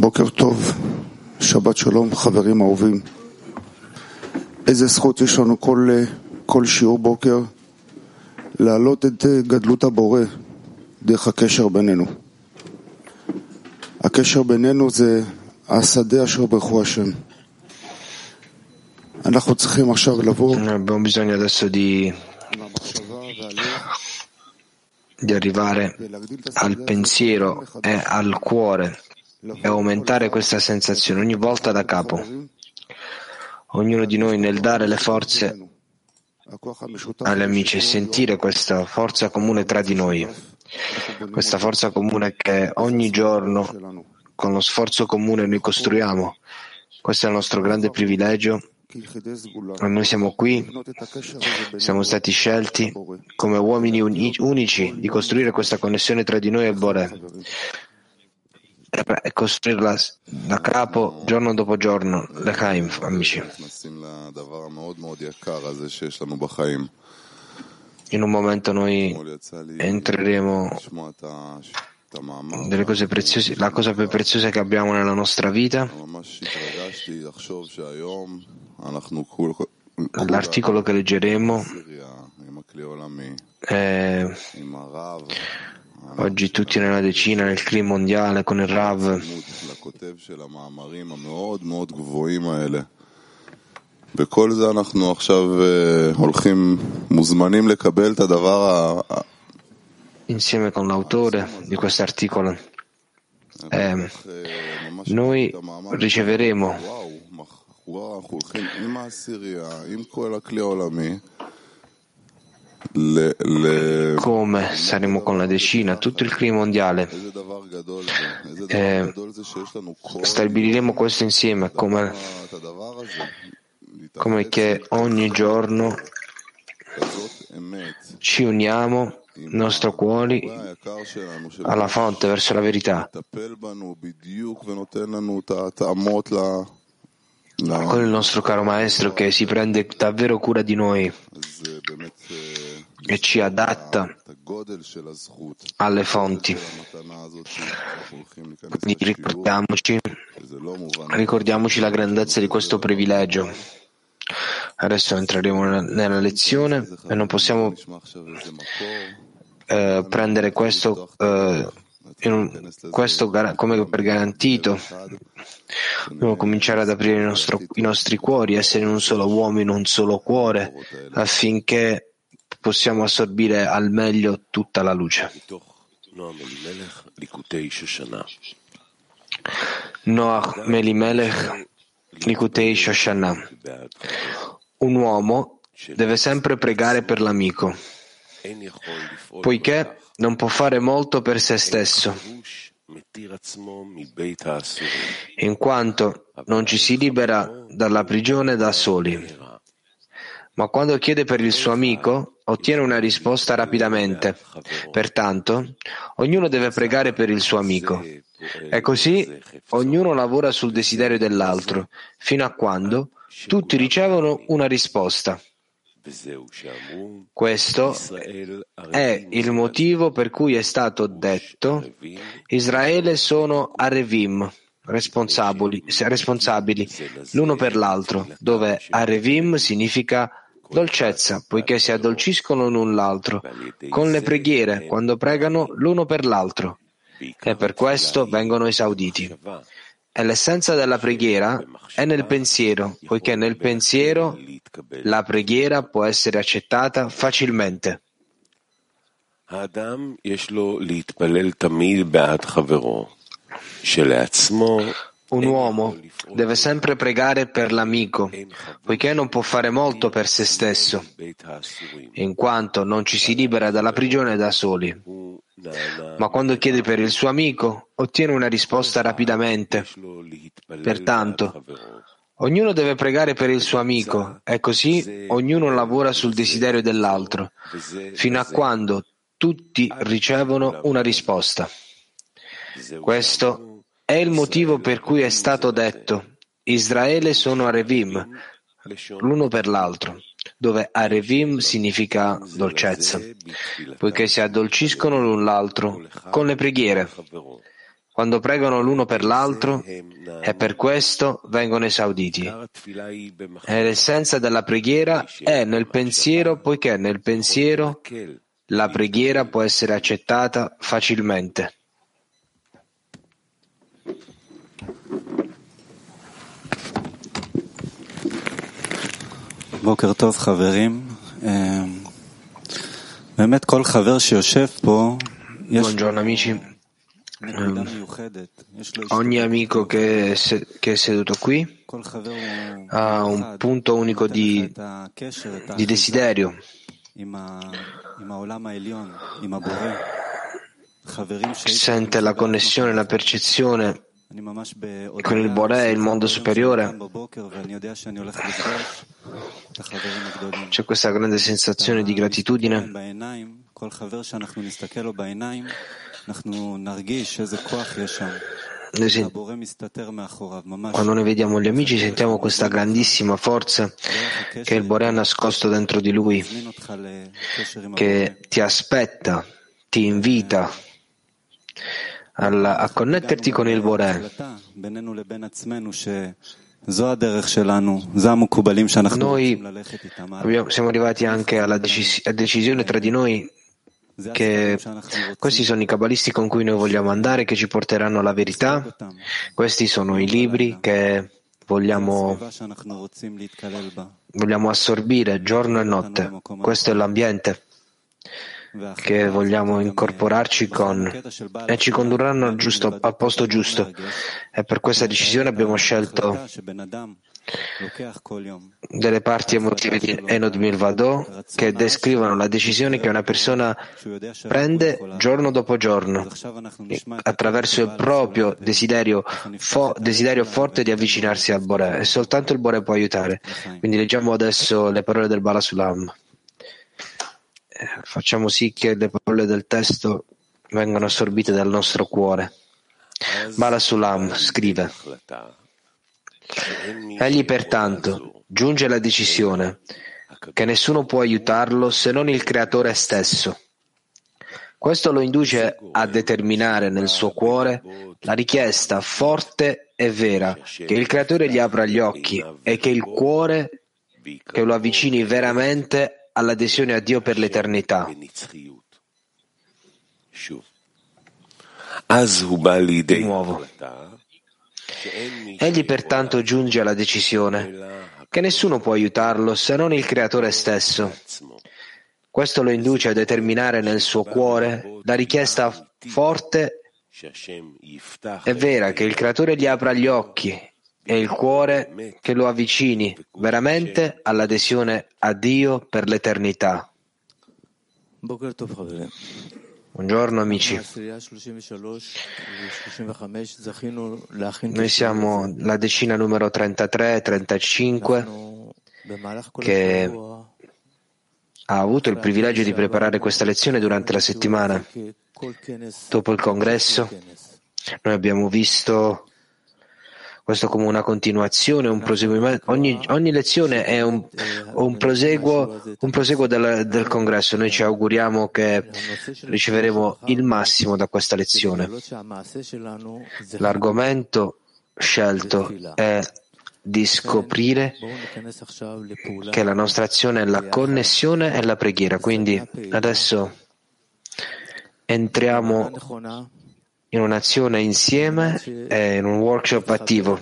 בוקר טוב, שבת שלום, חברים אהובים. איזה זכות יש לנו כל, כל שיעור בוקר להעלות את גדלות הבורא דרך הקשר בינינו. הקשר בינינו זה השדה אשר ברכו השם. אנחנו צריכים עכשיו לבוא... Abbiamo bisogno adesso di, di arrivare al pensiero e al cuore e aumentare questa sensazione ogni volta da capo. Ognuno di noi nel dare le forze agli amici e sentire questa forza comune tra di noi, questa forza comune che ogni giorno con lo sforzo comune noi costruiamo. Questo è il nostro grande privilegio. E noi siamo qui, siamo stati scelti come uomini unici di costruire questa connessione tra di noi e Bore e costruirla da capo giorno dopo giorno, Lechaim, amici. In un momento noi entreremo delle cose preziose, la cosa più preziosa che abbiamo nella nostra vita. L'articolo che leggeremo è oggi tutti nella decina, nel clima mondiale, con il Rav. בכל זה אנחנו עכשיו הולכים, מוזמנים לקבל את הדבר insieme con l'autore di questo articolo. Eh, noi riceveremo come saremo con la decina, tutto il clima mondiale. Eh, stabiliremo questo insieme come, come che ogni giorno ci uniamo i nostri cuori alla fonte verso la verità. Con il nostro caro maestro che si prende davvero cura di noi e ci adatta alle fonti. Quindi ricordiamoci, ricordiamoci la grandezza di questo privilegio. Adesso entreremo nella lezione e non possiamo eh, prendere questo, eh, un, questo come per garantito. Dobbiamo cominciare ad aprire nostro, i nostri cuori, essere in un solo uomo, in un solo cuore, affinché possiamo assorbire al meglio tutta la luce. Noach Melimelech Likutei Shoshana Un uomo deve sempre pregare per l'amico poiché non può fare molto per se stesso, in quanto non ci si libera dalla prigione da soli. Ma quando chiede per il suo amico, ottiene una risposta rapidamente. Pertanto, ognuno deve pregare per il suo amico. E così ognuno lavora sul desiderio dell'altro, fino a quando tutti ricevono una risposta. Questo è il motivo per cui è stato detto Israele sono Arevim, responsabili, responsabili l'uno per l'altro, dove Arevim significa dolcezza, poiché si addolciscono l'un l'altro, con le preghiere, quando pregano l'uno per l'altro, e per questo vengono esauditi. E l'essenza della preghiera è nel pensiero, poiché nel pensiero la preghiera può essere accettata facilmente. Un uomo deve sempre pregare per l'amico, poiché non può fare molto per se stesso, in quanto non ci si libera dalla prigione da soli. Ma quando chiede per il suo amico, ottiene una risposta rapidamente. Pertanto, ognuno deve pregare per il suo amico e così ognuno lavora sul desiderio dell'altro, fino a quando tutti ricevono una risposta. Questo è il motivo per cui è stato detto Israele sono Arevim, l'uno per l'altro dove Arevim significa dolcezza, poiché si addolciscono l'un l'altro con le preghiere. quando pregano l'uno per l'altro e per questo vengono esauditi. E l'essenza della preghiera è nel pensiero, poiché nel pensiero la preghiera può essere accettata facilmente. בוקר טוב חברים, באמת כל חבר שיושב פה, Buongiorno amici. Ogni amico che è, che è seduto qui ha un punto unico di, di desiderio. Sente la connessione, la percezione con il Boré, il mondo superiore. C'è questa grande sensazione di gratitudine. Noi quando noi vediamo gli amici sentiamo questa grandissima forza che il Bore ha nascosto dentro di lui, che ti aspetta, ti invita a connetterti con il Bore. Noi abbiamo, siamo arrivati anche alla decis- decisione tra di noi che questi sono i cabalisti con cui noi vogliamo andare, che ci porteranno alla verità. Questi sono i libri che vogliamo, vogliamo assorbire giorno e notte. Questo è l'ambiente che vogliamo incorporarci con e ci condurranno al, giusto, al posto giusto. E per questa decisione abbiamo scelto delle parti emotive di Enod Milvado che descrivono la decisione che una persona prende giorno dopo giorno attraverso il proprio desiderio, fo, desiderio forte di avvicinarsi al Bore e soltanto il Bore può aiutare. Quindi leggiamo adesso le parole del Bala Sulam. Eh, facciamo sì che le parole del testo vengano assorbite dal nostro cuore. Bala Sulam scrive Egli pertanto giunge alla decisione che nessuno può aiutarlo se non il creatore stesso. Questo lo induce a determinare nel suo cuore la richiesta forte e vera che il creatore gli apra gli occhi e che il cuore che lo avvicini veramente all'adesione a Dio per l'eternità. Di nuovo. Egli pertanto giunge alla decisione che nessuno può aiutarlo se non il Creatore stesso. Questo lo induce a determinare nel suo cuore la richiesta forte e vera che il Creatore gli apra gli occhi e il cuore che lo avvicini veramente all'adesione a Dio per l'eternità. Buongiorno amici. Noi siamo la decina numero 33 e 35 che ha avuto il privilegio di preparare questa lezione durante la settimana. Dopo il congresso noi abbiamo visto questo come una continuazione, un proseguimento. Ogni, ogni lezione è un, un proseguo, un proseguo del, del, congresso. Noi ci auguriamo che riceveremo il massimo da questa lezione. L'argomento scelto è di scoprire che la nostra azione è la connessione e la preghiera. Quindi adesso entriamo in un'azione insieme e in un workshop attivo.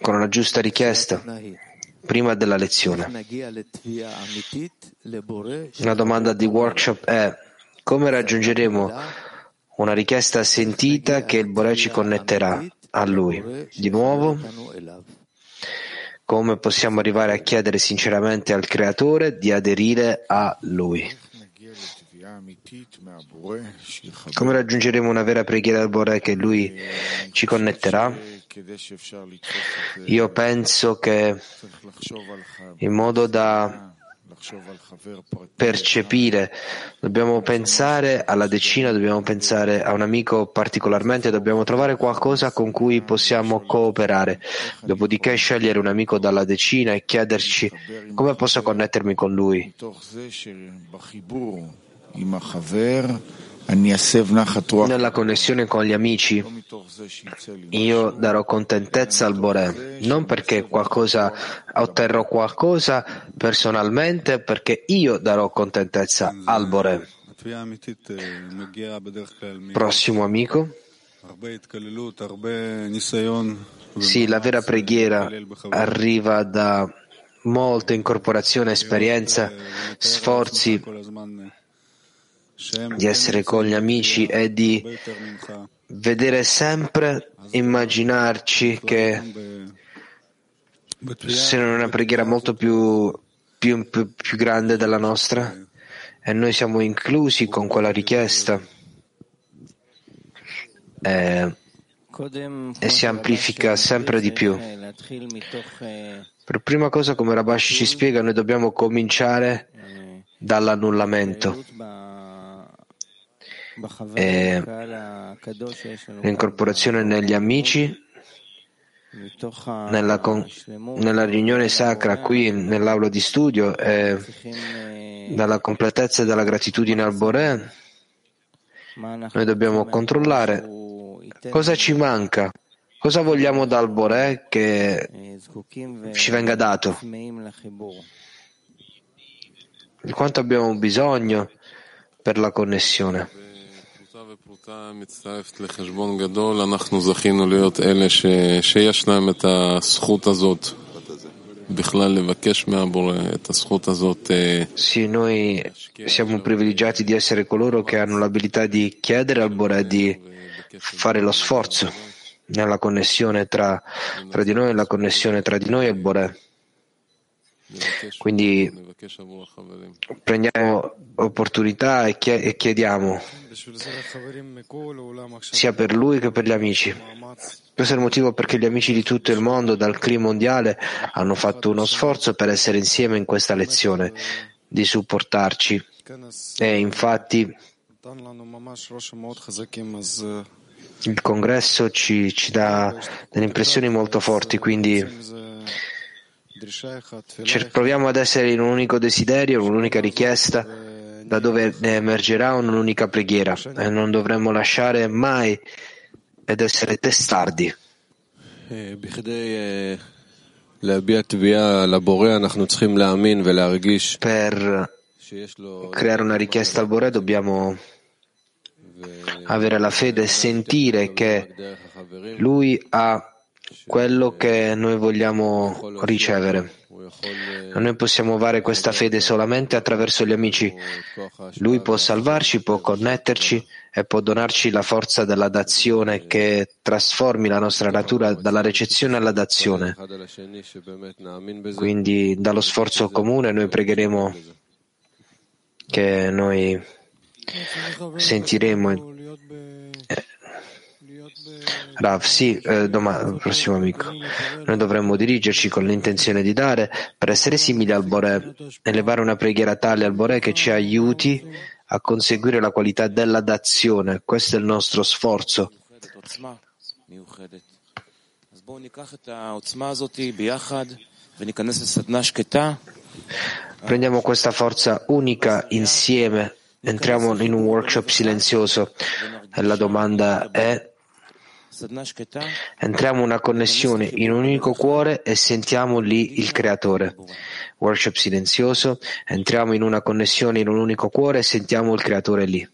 con una giusta richiesta prima della lezione. La domanda di workshop è come raggiungeremo una richiesta sentita che il Bore ci connetterà a Lui. Di nuovo, come possiamo arrivare a chiedere sinceramente al Creatore di aderire a Lui. Come raggiungeremo una vera preghiera al Bore che Lui ci connetterà? Io penso che in modo da percepire, dobbiamo pensare alla decina, dobbiamo pensare a un amico particolarmente, dobbiamo trovare qualcosa con cui possiamo cooperare, dopodiché scegliere un amico dalla decina e chiederci come posso connettermi con lui nella connessione con gli amici, io darò contentezza al Bore, non perché qualcosa, otterrò qualcosa personalmente, perché io darò contentezza al Bore. Prossimo amico. Sì, la vera preghiera arriva da molta incorporazione, esperienza, sforzi di essere con gli amici e di vedere sempre, immaginarci che se non è una preghiera molto più, più, più, più grande della nostra e noi siamo inclusi con quella richiesta. e, e si amplifica sempre di più. Per prima cosa, come Rabashi ci spiega, noi dobbiamo cominciare dall'annullamento. E l'incorporazione negli amici, nella, con, nella riunione sacra qui nell'aula di studio e dalla completezza della gratitudine al Boré, noi dobbiamo controllare. cosa ci manca, cosa vogliamo dal Boré che ci venga dato, di quanto abbiamo bisogno per la connessione. Sì, noi siamo privilegiati di essere coloro che hanno l'abilità di chiedere al Bore di fare lo sforzo nella connessione tra, tra di noi e la connessione tra di noi e il Bore. Quindi prendiamo opportunità e chiediamo sia per lui che per gli amici. Questo è il motivo perché gli amici di tutto il mondo, dal clima mondiale, hanno fatto uno sforzo per essere insieme in questa lezione, di supportarci. E infatti il congresso ci, ci dà delle impressioni molto forti, quindi proviamo ad essere in un unico desiderio, un'unica richiesta, da dove ne emergerà un'unica preghiera e non dovremmo lasciare mai ed essere testardi. Per creare una richiesta al Bore dobbiamo avere la fede e sentire che Lui ha quello che noi vogliamo ricevere. Noi possiamo avere questa fede solamente attraverso gli amici. Lui può salvarci, può connetterci e può donarci la forza della dazione che trasformi la nostra natura dalla recezione alla dazione. Quindi dallo sforzo comune noi pregheremo che noi sentiremo Rav, sì, eh, domani, prossimo amico. Noi dovremmo dirigerci con l'intenzione di dare per essere simili al Bore, elevare una preghiera tale al Bore che ci aiuti a conseguire la qualità della dazione. Questo è il nostro sforzo. Prendiamo questa forza unica insieme, entriamo in un workshop silenzioso la domanda è Entriamo in una connessione in un unico cuore e sentiamo lì il Creatore. Worship silenzioso, entriamo in una connessione in un unico cuore e sentiamo il Creatore lì.